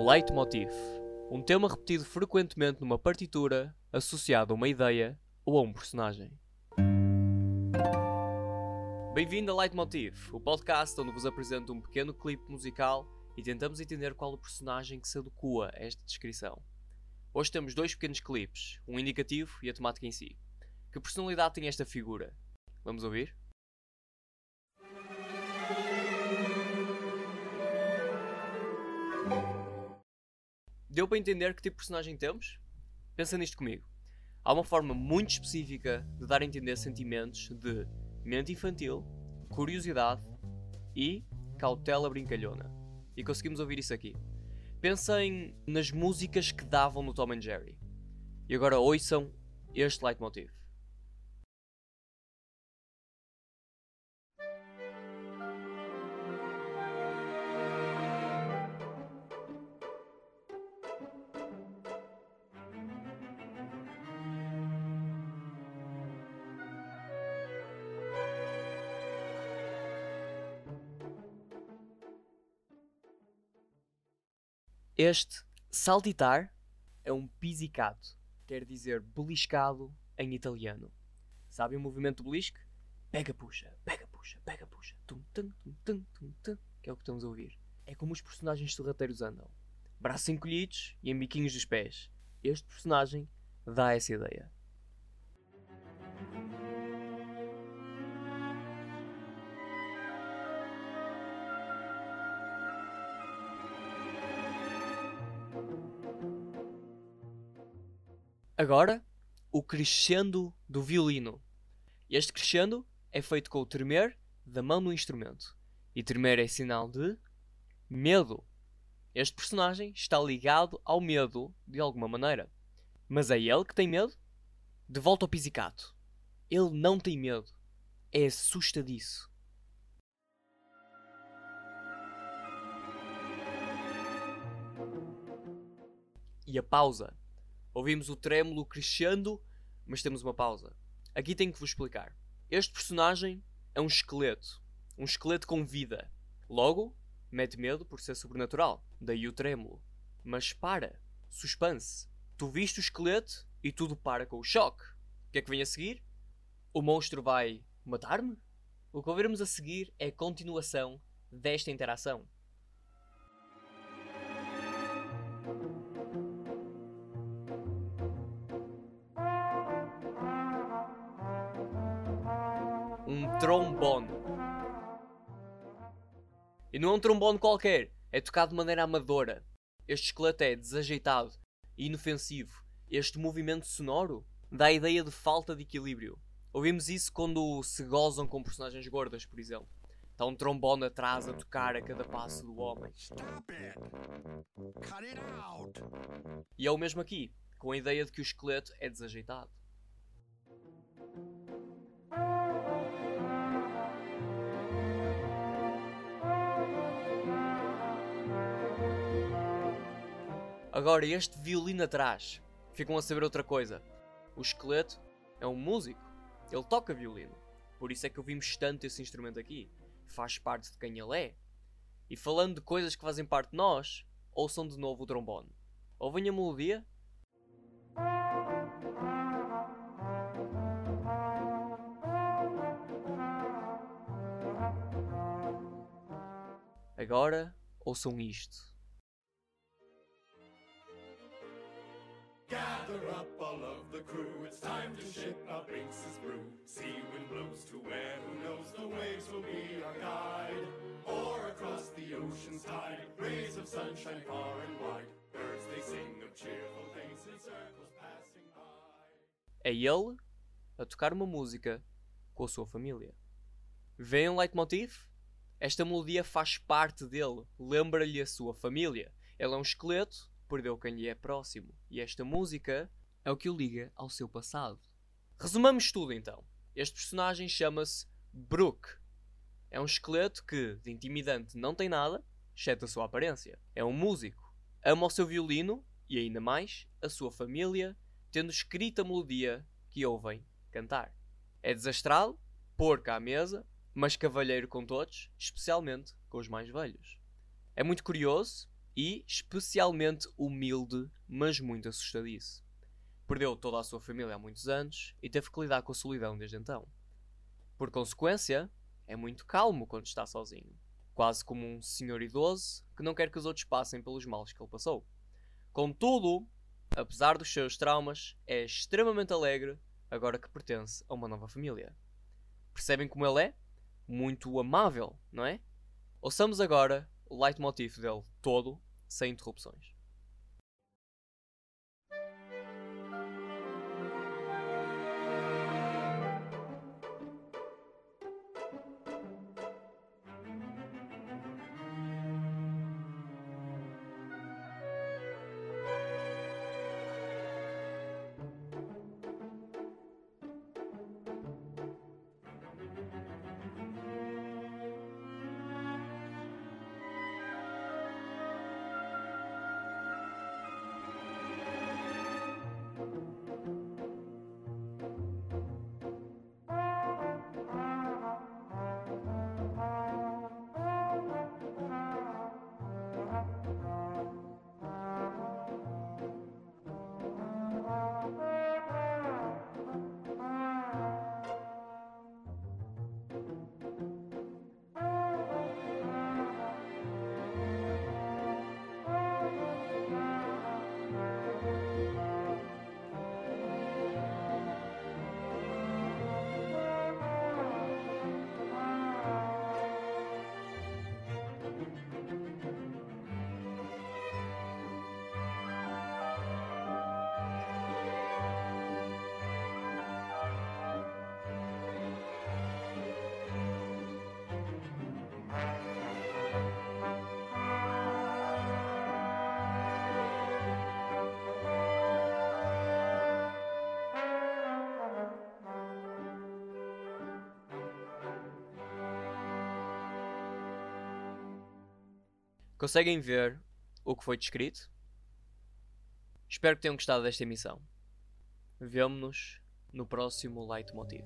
Leitmotiv. Um tema repetido frequentemente numa partitura, associado a uma ideia ou a um personagem. Bem-vindo a Leitmotiv, o podcast onde vos apresento um pequeno clipe musical e tentamos entender qual o personagem que se adequa a esta descrição. Hoje temos dois pequenos clipes, um indicativo e a temática em si. Que personalidade tem esta figura? Vamos ouvir? Deu para entender que tipo de personagem temos? Pensa nisto comigo. Há uma forma muito específica de dar a entender sentimentos de mente infantil, curiosidade e cautela brincalhona. E conseguimos ouvir isso aqui. Pensem nas músicas que davam no Tom and Jerry. E agora ouçam este leitmotiv. Este saltitar é um pizzicato, quer dizer beliscado em italiano. Sabem o movimento do belisque? Pega, puxa, pega, puxa, pega, puxa. Tum, tum, tum, tum, tum, tum, que é o que estamos a ouvir. É como os personagens sorrateiros andam. Braços encolhidos e em biquinhos dos pés. Este personagem dá essa ideia. Agora, o crescendo do violino. Este crescendo é feito com o tremer da mão no instrumento. E tremer é sinal de medo. Este personagem está ligado ao medo de alguma maneira. Mas é ele que tem medo? De volta ao pizzicato. Ele não tem medo. É assustadiço. E a pausa Ouvimos o trêmulo crescendo, mas temos uma pausa. Aqui tenho que vos explicar. Este personagem é um esqueleto. Um esqueleto com vida. Logo, mete medo por ser sobrenatural. Daí o trêmulo. Mas para. Suspense. Tu viste o esqueleto e tudo para com o choque. O que é que vem a seguir? O monstro vai matar-me? O que ouviremos a seguir é a continuação desta interação. Trombone. E não é um trombone qualquer, é tocado de maneira amadora. Este esqueleto é desajeitado e inofensivo. Este movimento sonoro dá a ideia de falta de equilíbrio. Ouvimos isso quando se gozam com personagens gordas, por exemplo. Está um trombone atrás a tocar a cada passo do homem. E é o mesmo aqui, com a ideia de que o esqueleto é desajeitado. Agora, este violino atrás, ficam a saber outra coisa. O esqueleto é um músico, ele toca violino. Por isso é que ouvimos tanto esse instrumento aqui. Faz parte de quem ele é. E falando de coisas que fazem parte de nós, ouçam de novo o trombone. Ouvem a melodia? Agora ouçam isto. Up all of the crew, it's time to our brew. Sea wind blows to where, who knows, the waves will be our guide. Or across the ocean's tide, rays of sunshine far and wide. Birds they sing of cheerful things in circles passing by. É ele a tocar uma música com a sua família. Vem um leitmotiv? Esta melodia faz parte dele, lembra-lhe a sua família. Ele é um esqueleto perdeu quem lhe é próximo, e esta música é o que o liga ao seu passado. Resumamos tudo então. Este personagem chama-se Brooke. É um esqueleto que, de intimidante, não tem nada, exceto a sua aparência. É um músico. Ama o seu violino e, ainda mais, a sua família, tendo escrito a melodia que ouvem cantar. É desastrado, porco à mesa, mas cavalheiro com todos, especialmente com os mais velhos. É muito curioso e especialmente humilde, mas muito assustadiço. Perdeu toda a sua família há muitos anos e teve que lidar com a solidão desde então. Por consequência, é muito calmo quando está sozinho, quase como um senhor idoso que não quer que os outros passem pelos males que ele passou. Contudo, apesar dos seus traumas, é extremamente alegre agora que pertence a uma nova família. Percebem como ele é? Muito amável, não é? Ouçamos agora o leitmotiv dele todo, sem interrupções. Conseguem ver o que foi descrito? Espero que tenham gostado desta emissão. Vemo-nos no próximo Leitmotiv.